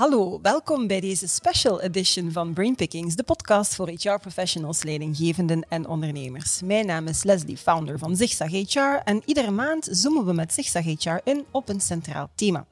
Hallo, welkom bij deze special edition van Brainpickings, de podcast voor HR-professionals, leidinggevenden en ondernemers. Mijn naam is Leslie, founder van Zigzag HR en iedere maand zoomen we met Zigzag HR in op een centraal thema.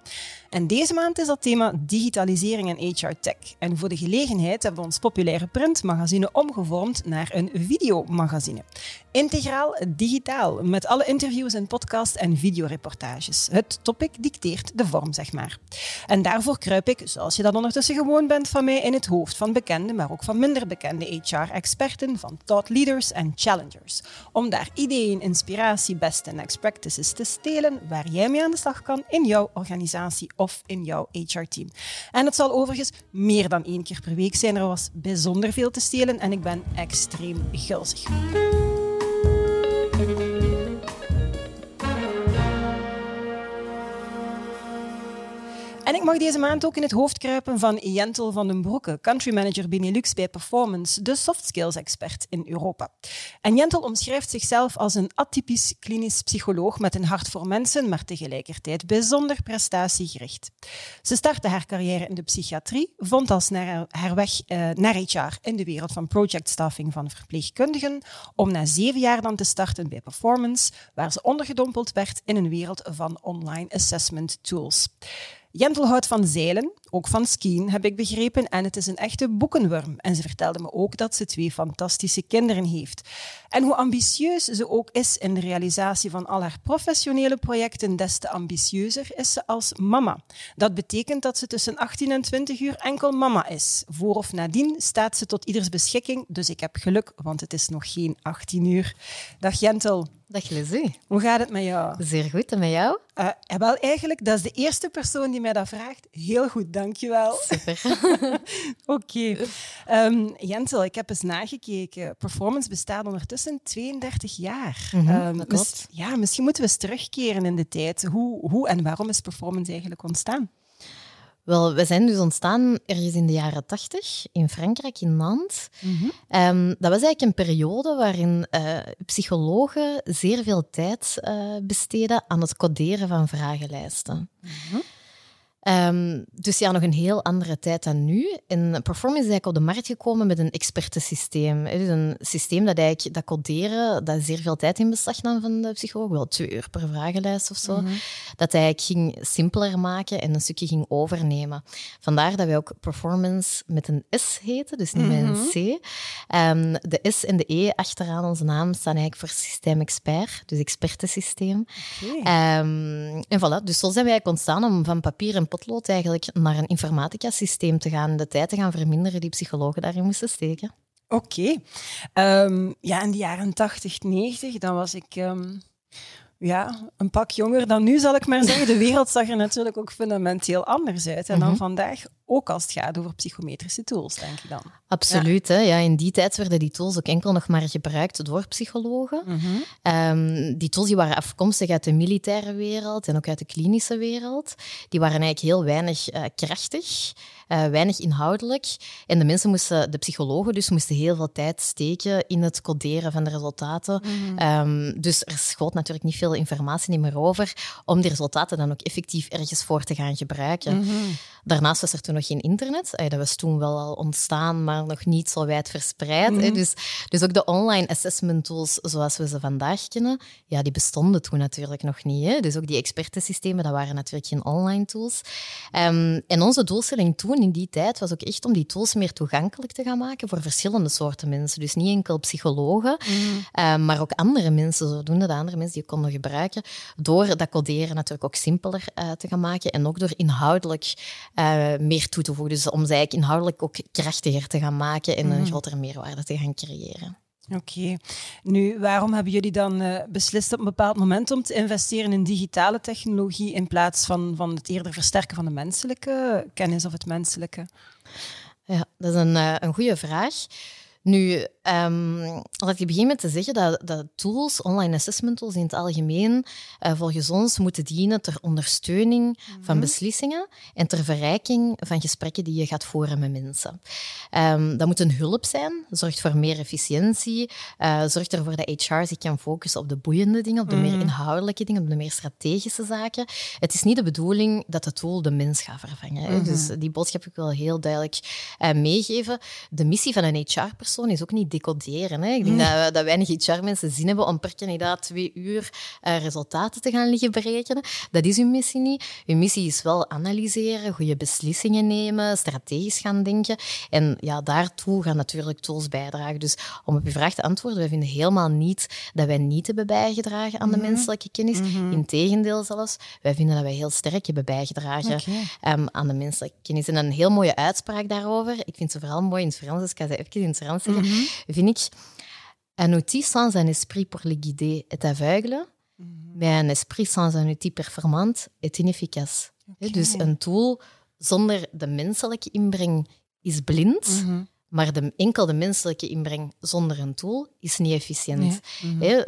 En deze maand is dat thema digitalisering en HR tech. En voor de gelegenheid hebben we ons populaire printmagazine omgevormd naar een videomagazine. Integraal digitaal, met alle interviews en podcast en videoreportages. Het topic dicteert de vorm, zeg maar. En daarvoor kruip ik, zoals je dat ondertussen gewoon bent van mij, in het hoofd van bekende, maar ook van minder bekende HR-experten, van thought leaders en challengers. Om daar ideeën, inspiratie, best en next practices te stelen waar jij mee aan de slag kan in jouw organisatie of in jouw HR-team. En het zal overigens meer dan één keer per week zijn. Er was bijzonder veel te stelen en ik ben extreem gulzig. En ik mag deze maand ook in het hoofd kruipen van Jentel van den Broeke, country manager Benelux bij Performance, de soft skills expert in Europa. En Jentel omschrijft zichzelf als een atypisch klinisch psycholoog met een hart voor mensen, maar tegelijkertijd bijzonder prestatiegericht. Ze startte haar carrière in de psychiatrie, vond als naar haar weg uh, naar HR in de wereld van projectstaffing van verpleegkundigen, om na zeven jaar dan te starten bij Performance, waar ze ondergedompeld werd in een wereld van online assessment tools. Jentel houdt van zeilen, ook van skiën, heb ik begrepen. En het is een echte boekenworm. En ze vertelde me ook dat ze twee fantastische kinderen heeft. En hoe ambitieus ze ook is in de realisatie van al haar professionele projecten, des te ambitieuzer is ze als mama. Dat betekent dat ze tussen 18 en 20 uur enkel mama is. Voor of nadien staat ze tot ieders beschikking. Dus ik heb geluk, want het is nog geen 18 uur. Dag Jentel. Dag Lizzie. Hoe gaat het met jou? Zeer goed, en met jou? Uh, wel, eigenlijk, dat is de eerste persoon die mij dat vraagt. Heel goed, dankjewel. Super. Oké. Okay. Um, Jentel, ik heb eens nagekeken. Performance bestaat ondertussen 32 jaar. Mm -hmm, um, mis, ja, misschien moeten we eens terugkeren in de tijd. Hoe, hoe en waarom is performance eigenlijk ontstaan? Wel, we zijn dus ontstaan ergens in de jaren tachtig in Frankrijk, in Nantes. Mm -hmm. um, dat was eigenlijk een periode waarin uh, psychologen zeer veel tijd uh, besteden aan het coderen van vragenlijsten. Mm -hmm. Um, dus ja, nog een heel andere tijd dan nu. En Performance is eigenlijk op de markt gekomen met een expertensysteem. Dus een systeem dat eigenlijk dat coderen, dat zeer veel tijd in beslag nam van de psycholoog, wel twee uur per vragenlijst of zo. Mm -hmm. Dat eigenlijk ging simpeler maken en een stukje ging overnemen. Vandaar dat wij ook Performance met een S heten, dus niet mm -hmm. met een C. Um, de S en de E achteraan onze naam staan eigenlijk voor systeemexpert, dus expertensysteem. Okay. Um, en voilà, dus zo zijn wij eigenlijk ontstaan om van papier en eigenlijk naar een informatica-systeem te gaan, de tijd te gaan verminderen die psychologen daarin moesten steken. Oké. Um, ja, in de jaren 80, 90, dan was ik um, ja, een pak jonger dan nu, zal ik maar zeggen. De wereld zag er natuurlijk ook fundamenteel anders uit. En dan mm -hmm. vandaag ook als het gaat over psychometrische tools, denk ik dan. Absoluut. Ja. Hè? Ja, in die tijd werden die tools ook enkel nog maar gebruikt door psychologen. Mm -hmm. um, die tools die waren afkomstig uit de militaire wereld en ook uit de klinische wereld. Die waren eigenlijk heel weinig uh, krachtig. Uh, weinig inhoudelijk. En de mensen moesten, de psychologen dus, moesten heel veel tijd steken in het coderen van de resultaten. Mm -hmm. um, dus er schoot natuurlijk niet veel informatie meer over om die resultaten dan ook effectief ergens voor te gaan gebruiken. Mm -hmm. Daarnaast was er toen nog geen internet. Dat was toen wel al ontstaan, maar nog niet zo wijd verspreid. Mm -hmm. Dus, dus ook de online assessment tools zoals we ze vandaag kennen, ja, die bestonden toen natuurlijk nog niet. Hè? Dus ook die expertensystemen, dat waren natuurlijk geen online tools. Um, en onze doelstelling toen in die tijd was ook echt om die tools meer toegankelijk te gaan maken voor verschillende soorten mensen. Dus niet enkel psychologen, mm. uh, maar ook andere mensen, zodoende de andere mensen die je konden gebruiken, door dat coderen natuurlijk ook simpeler uh, te gaan maken en ook door inhoudelijk uh, meer toe te voegen. Dus om ze eigenlijk inhoudelijk ook krachtiger te gaan maken en mm. een grotere meerwaarde te gaan creëren. Oké. Nu, waarom hebben jullie dan uh, beslist op een bepaald moment om te investeren in digitale technologie in plaats van, van het eerder versterken van de menselijke kennis of het menselijke? Ja, dat is een, uh, een goede vraag. Nu, Um, laat ik beginnen met te zeggen dat, dat tools, online assessment tools in het algemeen, uh, volgens ons moeten dienen ter ondersteuning van mhm. beslissingen en ter verrijking van gesprekken die je gaat voeren met mensen. Um, dat moet een hulp zijn, zorgt voor meer efficiëntie, uh, zorgt ervoor dat HR zich kan focussen op de boeiende dingen, op de meer mhm. inhoudelijke dingen, op de meer strategische zaken. Het is niet de bedoeling dat de tool de mens gaat vervangen. Mhm. Dus die boodschap heb ik wel heel duidelijk uh, meegeven. De missie van een HR-persoon is ook niet decoderen. Hè. Ik denk dat, dat weinig HR-mensen zin hebben om per kandidaat twee uur uh, resultaten te gaan liggen berekenen. Dat is uw missie niet. Uw missie is wel analyseren, goede beslissingen nemen, strategisch gaan denken. En ja, daartoe gaan natuurlijk tools bijdragen. Dus om op uw vraag te antwoorden, wij vinden helemaal niet dat wij niet hebben bijgedragen aan de mhm. menselijke kennis. Mm Integendeel zelfs, wij vinden dat wij heel sterk hebben bijgedragen ehm, aan de menselijke kennis. En een heel mooie uitspraak daarover, ik vind ze vooral mooi in het Frans, dus ik ga ze even in het Frans zeggen, mhm. Vind ik... Un outil sans un esprit pour le guider est aveugle, mhm. mais un esprit sans un outil performant est inefficace. Dus een tool zonder de menselijke inbreng is blind, maar de, enkel de menselijke inbreng zonder een tool is niet efficiënt. Nee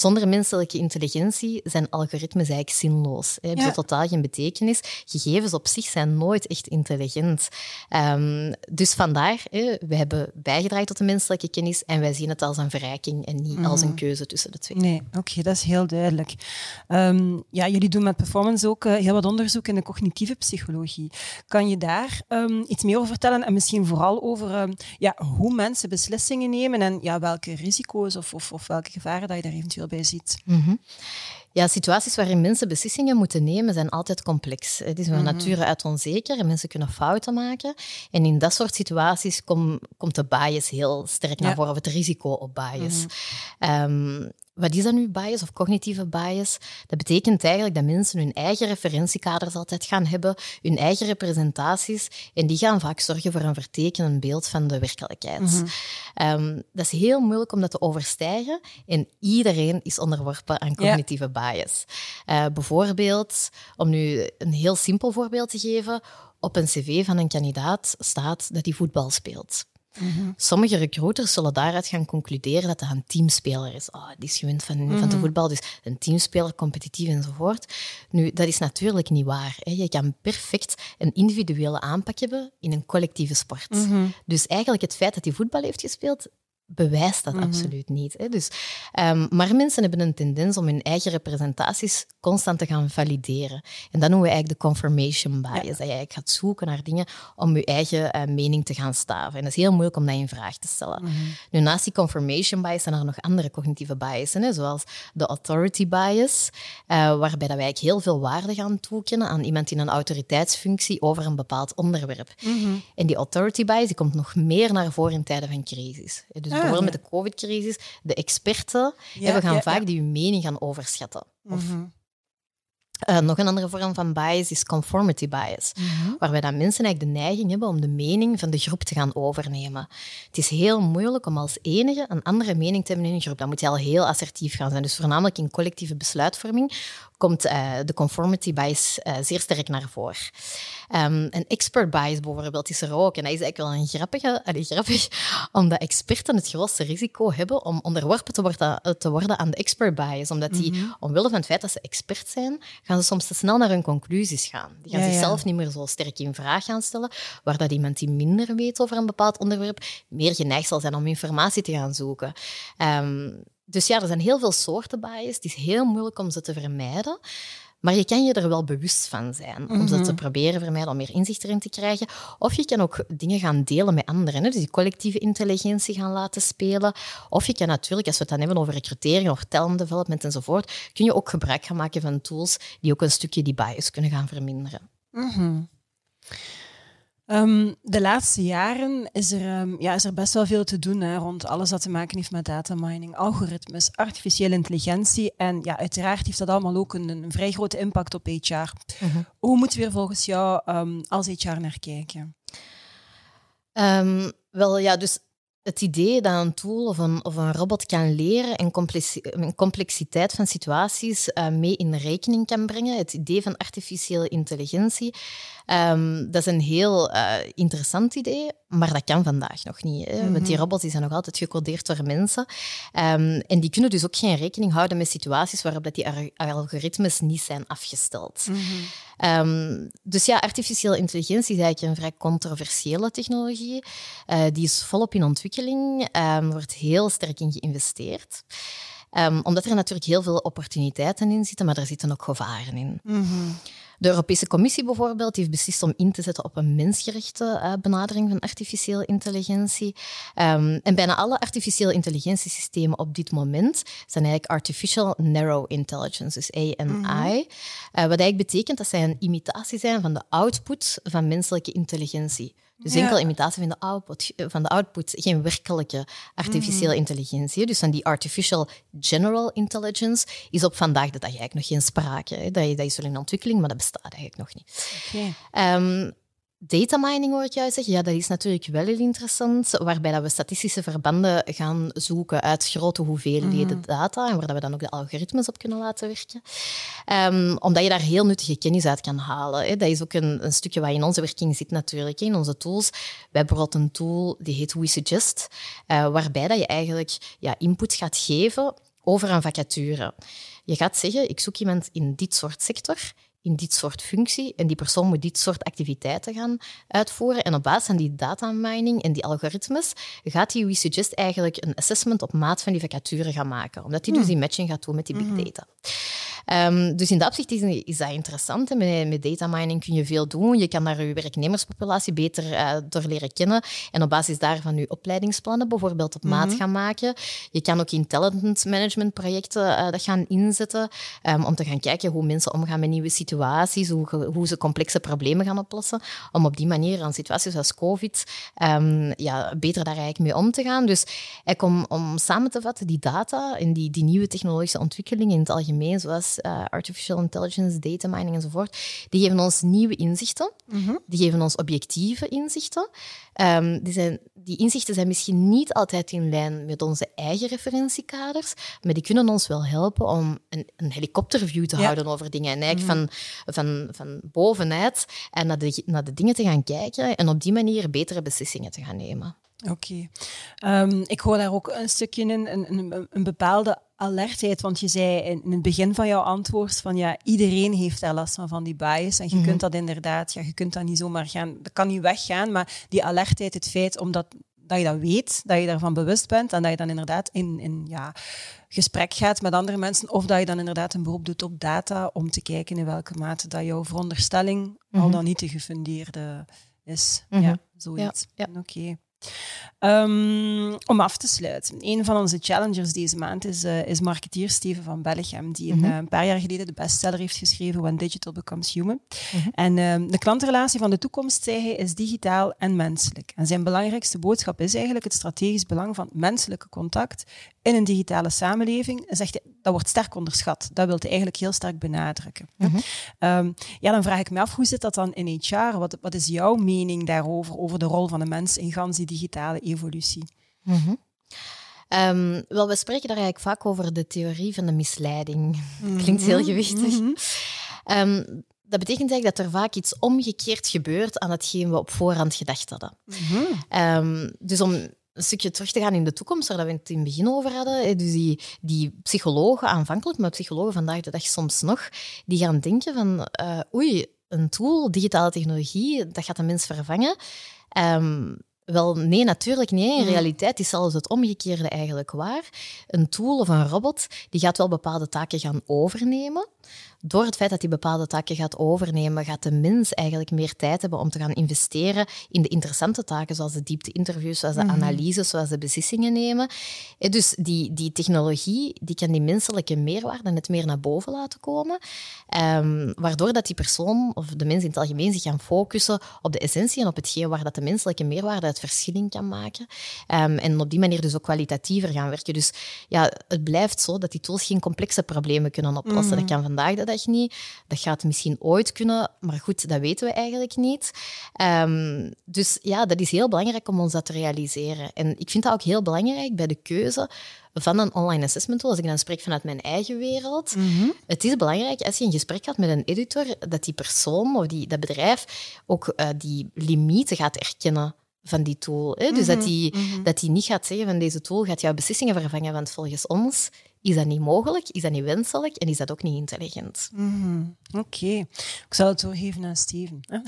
zonder menselijke intelligentie zijn algoritmes eigenlijk zinloos. Ze hebben totaal geen betekenis. Gegevens op zich zijn nooit echt intelligent. Um, dus vandaar, hè, we hebben bijgedragen tot de menselijke kennis en wij zien het als een verrijking en niet als een mhm. keuze tussen de twee. Nee, oké, dat is heel duidelijk. Um, ja, jullie doen met performance ook uh, heel wat onderzoek in de cognitieve psychologie. Kan je daar um, iets meer over vertellen en misschien vooral over ja, hoe mensen beslissingen nemen en ja, welke risico's of, of, of welke gevaren dat je daar eventueel bij ziet. Mhm. Ja, situaties waarin mensen beslissingen moeten nemen zijn altijd complex. Het is van mm nature uit onzeker en mensen kunnen fouten maken. En in dat soort situaties komt de bias heel sterk naar voren, of het risico op bias. Mm wat is dat nu, bias of cognitieve bias? Dat betekent eigenlijk dat mensen hun eigen referentiekaders altijd gaan hebben, hun eigen representaties, en die gaan vaak zorgen voor een vertekenend beeld van de werkelijkheid. Mhm. Ehm, dat is heel moeilijk om dat te overstijgen en iedereen is onderworpen aan cognitieve bias. Uh, bijvoorbeeld, om nu een heel simpel voorbeeld te geven, op een cv van een kandidaat staat dat hij voetbal speelt. Sommige recruiters zullen daaruit gaan concluderen dat hij een teamspeler is. Oh, die is gewend van, van de voetbal, dus een teamspeler, competitief enzovoort. Nu, dat is natuurlijk niet waar. Hè. Je kan perfect een individuele aanpak hebben in een collectieve sport. Mhm. Dus eigenlijk het feit dat hij voetbal heeft gespeeld, bewijst dat mhm. absoluut niet. Hè. Dus, um, maar mensen hebben een tendens om hun eigen representaties constant te gaan valideren. En dat noemen we eigenlijk de confirmation bias. Dat je eigenlijk gaat zoeken naar dingen om je eigen uh, mening te gaan staven. En dat is heel moeilijk om dat in vraag te stellen. Mhm. Nu, naast die confirmation bias zijn er nog andere cognitieve biases, hè, zoals de authority bias, uh, waarbij dat wij eigenlijk heel veel waarde gaan toekennen aan iemand in een autoriteitsfunctie over een bepaald onderwerp. Mhm. En die authority bias die komt nog meer naar voren in tijden van crisis. Dus bijvoorbeeld met de COVID-crisis, de experten hebben gaan vaak die hun mening gaan overschatten. Of, mhm. Eh, nog een andere vorm van bias is conformity bias, mhm. waarbij dan mensen eigenlijk de neiging hebben om de mening van de groep te gaan overnemen. Het is heel moeilijk om als enige een andere mening te hebben in een groep. Dan moet je al heel assertief gaan zijn. Dus voornamelijk in collectieve besluitvorming komt uh, de conformity bias uh, zeer sterk naar voren. Um, een expert bias bijvoorbeeld is er ook. En dat is eigenlijk wel een grappige, allee, grappig, omdat experten het grootste risico hebben om onderworpen te worden, eh, te worden aan de expert bias. Omdat die, mm -hmm. omwille van het feit dat ze expert zijn, gaan ze soms te snel naar hun conclusies gaan. Die gaan zichzelf niet meer zo sterk in vraag gaan stellen, waar dat iemand die minder weet over een bepaald onderwerp meer geneigd zal zijn om informatie te gaan zoeken. Um, dus ja, er zijn heel veel soorten bias. Het is heel moeilijk om ze te vermijden. Maar je kan je er wel bewust van zijn om ze te mhm. proberen vermijden, om meer inzicht erin te krijgen. Of je kan ook dingen gaan delen met anderen, hè? dus die collectieve intelligentie gaan laten spelen. Of je kan natuurlijk, als we het dan hebben over recrutering of talent development enzovoort, kun je ook gebruik gaan maken van tools die ook een stukje die bias kunnen gaan verminderen. Mm Um, de laatste jaren is er, um, ja, is er best wel veel te doen hè, rond alles wat te maken heeft met data mining, algoritmes, artificiële intelligentie. En ja, uiteraard heeft dat allemaal ook een, een vrij grote impact op HR. Uh mhm. -huh. Hoe moeten we er volgens jou um, als HR naar kijken? wel ja, dus het idee dat een tool of een, of een robot kan leren en complexiteit van situaties uh, mee in rekening kan brengen, het idee van artificiële intelligentie, um, dat is een heel uh, interessant idee, maar dat kan vandaag nog niet. Hè? Want die mhm. robots die zijn nog altijd gecodeerd door mensen. Um, en die kunnen dus ook geen rekening houden met situaties waarop dat die algoritmes niet zijn afgesteld. Mm um, dus ja, artificiële intelligentie is eigenlijk een vrij controversiële technologie. Uh, die is volop in ontwikkeling, um, wordt heel sterk in geïnvesteerd. Omdat er natuurlijk heel veel opportuniteiten in zitten, maar er zitten ook gevaren in. Mm -hmm. De Europese Commissie bijvoorbeeld heeft beslist om in te zetten op een mensgerichte uh, benadering van artificiële intelligentie. Um, en bijna alle artificiële intelligentiesystemen op dit moment zijn eigenlijk artificial narrow intelligence, dus AI. Mm -hmm. uh, wat eigenlijk betekent dat zij een imitatie zijn van de output van menselijke intelligentie. Dus enkel imitatie van de, output, van de output, geen werkelijke artificiële mm. intelligentie. Dus van die artificial general intelligence is op vandaag de dag eigenlijk nog geen sprake. Dat, dat is wel in ontwikkeling, maar dat bestaat eigenlijk nog niet. Okay. Ehm, Data mining hoor ik jou zeggen. Ja, dat is natuurlijk wel heel interessant, waarbij dat we statistische verbanden gaan zoeken uit grote hoeveelheden mm. data en waar dat we dan ook de algoritmes op kunnen laten werken. Um, omdat je daar heel nuttige kennis uit kan halen. Hè. Dat is ook een, een, stukje wat in onze werking zit natuurlijk, in onze tools. We hebben bijvoorbeeld een tool die heet WeSuggest, uh, waarbij dat je eigenlijk ja, input gaat geven over een vacature. Je gaat zeggen, ik zoek iemand in dit soort sector in dit soort functie en die persoon moet dit soort activiteiten gaan uitvoeren. En op basis van die data mining en die algoritmes gaat die WeSuggest eigenlijk een assessment op maat van die vacature gaan maken, omdat die dus hmm. die matching gaat doen met die big hmm. Um, dus in dat opzicht is, is dat interessant. Met, met data mining kun je veel doen. Je kan daar je werknemerspopulatie beter uh, door leren kennen en op basis daarvan je opleidingsplannen bijvoorbeeld op maat mhm. gaan maken. Je kan ook in talent management projecten uh, dat gaan inzetten um, om te gaan kijken hoe mensen omgaan met nieuwe situaties, hoe, hoe ze complexe problemen gaan oplossen, om op die manier aan situaties zoals COVID um, ja, beter daar eigenlijk mee om te gaan. Dus om, om samen te vatten, die data en die, die nieuwe technologische ontwikkelingen in het algemeen, zoals uh, artificial intelligence, data mining enzovoort, die geven ons nieuwe inzichten. Mhm. Die geven ons objectieve inzichten. Um, die, zijn, die inzichten zijn misschien niet altijd in lijn met onze eigen referentiekaders, maar die kunnen ons wel helpen om een, een helikopterview te houden over dingen. En eigenlijk mhm. van, van, van bovenuit en naar de, naar de dingen te gaan kijken en op die manier betere beslissingen te gaan nemen. Oké. Ehm, ik hoor daar ook een stukje in, een, een, een, bepaalde alertheid. Want je zei in, het begin van jouw antwoord van ja, iedereen heeft daar last van, van die bias. En je mhm. kunt dat inderdaad, ja, je kunt dat niet zomaar gaan, dat kan niet weggaan. Maar die alertheid, het feit omdat dat je dat weet, dat je daarvan bewust bent en dat je dan inderdaad in, in ja, gesprek gaat met andere mensen of dat je dan inderdaad een beroep doet op data om te kijken in welke mate dat jouw veronderstelling al mhm. dan niet te gefundeerde is. Mhm. Ja, zoiets. Ja, Oké. Um, om af te sluiten. Een van onze challengers deze maand is, uh, is marketeer Steven van Bellegem, die mm -hmm. een, paar jaar geleden de bestseller heeft geschreven When Digital Becomes Human. Mm -hmm. En uh, de klantrelatie van de toekomst, zei hij, is digitaal en menselijk. En zijn belangrijkste boodschap is eigenlijk het strategisch belang van menselijke contact in een digitale samenleving. Zegt hij, dat wordt sterk onderschat. Dat wil hij eigenlijk heel sterk benadrukken. Mm -hmm. um, ja, dan vraag ik me af, hoe zit dat dan in HR? Wat, wat is jouw mening daarover, over de rol van de mens in gans die digitale evolutie? Mm um, wel, we spreken daar eigenlijk vaak over de theorie van de misleiding. Klinkt heel mhm. gewichtig. um, dat betekent eigenlijk dat er vaak iets omgekeerd gebeurt aan hetgeen we op voorhand gedacht hadden. Um, dus om een stukje terug te gaan in de toekomst, waar we het in het begin over hadden. Dus die, die psychologen aanvankelijk, maar psychologen vandaag de dag soms nog, die gaan denken van uh, oei, een tool, digitale technologie, dat gaat een mens vervangen. Um, wel, nee, natuurlijk niet. In mm. realiteit is zelfs het omgekeerde eigenlijk waar. Een tool of een robot die gaat wel bepaalde taken gaan overnemen, door het feit dat hij bepaalde taken gaat overnemen, gaat de mens eigenlijk meer tijd hebben om te gaan investeren in de interessante taken, zoals de diepte-interviews, zoals de mhm. analyses, zoals de beslissingen nemen. Eh, dus die, die technologie die kan die menselijke meerwaarde net meer naar boven laten komen, um, waardoor dat die persoon of de mens in het algemeen zich gaan focussen op de essentie en op hetgeen waar dat de menselijke meerwaarde het verschilling kan maken. Um, en op die manier dus ook kwalitatiever gaan werken. Dus ja, het blijft zo dat die tools geen complexe problemen kunnen oplossen. Mm. Dat kan vandaag de dag niet. Dat gaat misschien ooit kunnen, maar goed, dat weten we eigenlijk niet. Ehm, dus ja, dat is heel belangrijk om ons dat te realiseren. En ik vind dat ook heel belangrijk bij de keuze van een online assessment tool, als ik dan spreek vanuit mijn eigen wereld. Mhm. Het is belangrijk als je een gesprek gaat met een editor, dat die persoon of die, dat bedrijf ook uh, die limieten gaat erkennen van die tool. Hè? Dus dat mhm, die, mhm. dat die niet gaat zeggen van deze tool gaat jouw beslissingen vervangen, want volgens ons is dat niet mogelijk, is dat niet wenselijk en is dat ook niet intelligent. Mhm. Oké, ik zal het doorgeven aan Steven.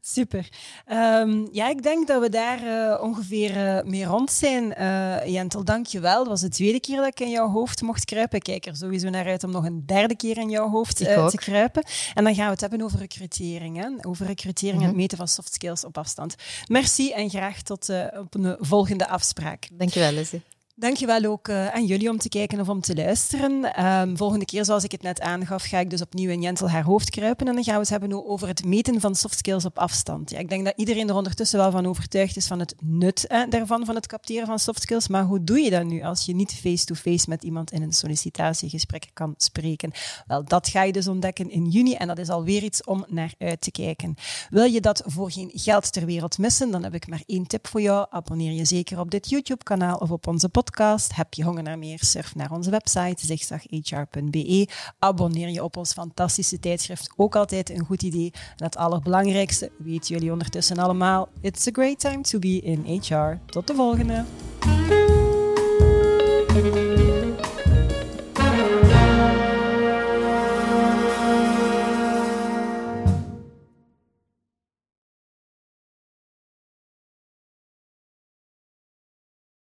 Super. Um, ja, ik denk dat we daar uh, ongeveer uh, mee rond zijn. Uh, Jentel, dank je wel. Dat was de tweede keer dat ik in jouw hoofd mocht kruipen. Ik kijk er sowieso naar uit om nog een derde keer in jouw hoofd te kruipen. En dan gaan we het hebben over recrutering. Hè? Over recrutering en het mhm. meten van soft skills op afstand. Merci en graag tot op een volgende afspraak. Dank je wel, Lizzie. Dankjewel ook uh, aan jullie om te kijken of om te luisteren. Um, volgende keer, zoals ik het net aangaf, ga ik dus opnieuw in Jentel haar hoofd kruipen en dan gaan we het hebben over het meten van soft skills op afstand. Ja, ik denk dat iedereen er ondertussen wel van overtuigd is van het nut eh, daarvan, van het capteren van soft skills. Maar hoe doe je dat nu als je niet face-to-face met iemand in een sollicitatiegesprek kan spreken? Wel, dat ga je dus ontdekken in juni en dat is alweer iets om naar uit te kijken. Wil je dat voor geen geld ter wereld missen, dan heb ik maar één tip voor jou. Abonneer je zeker op dit YouTube-kanaal of op onze podcast podcast. Heb je honger naar meer? Surf naar onze website zigzaghr.be. Abonneer je op ons fantastische tijdschrift. Ook altijd een goed idee. En het allerbelangrijkste weten jullie ondertussen allemaal. It's a great time to be in HR. Tot de volgende.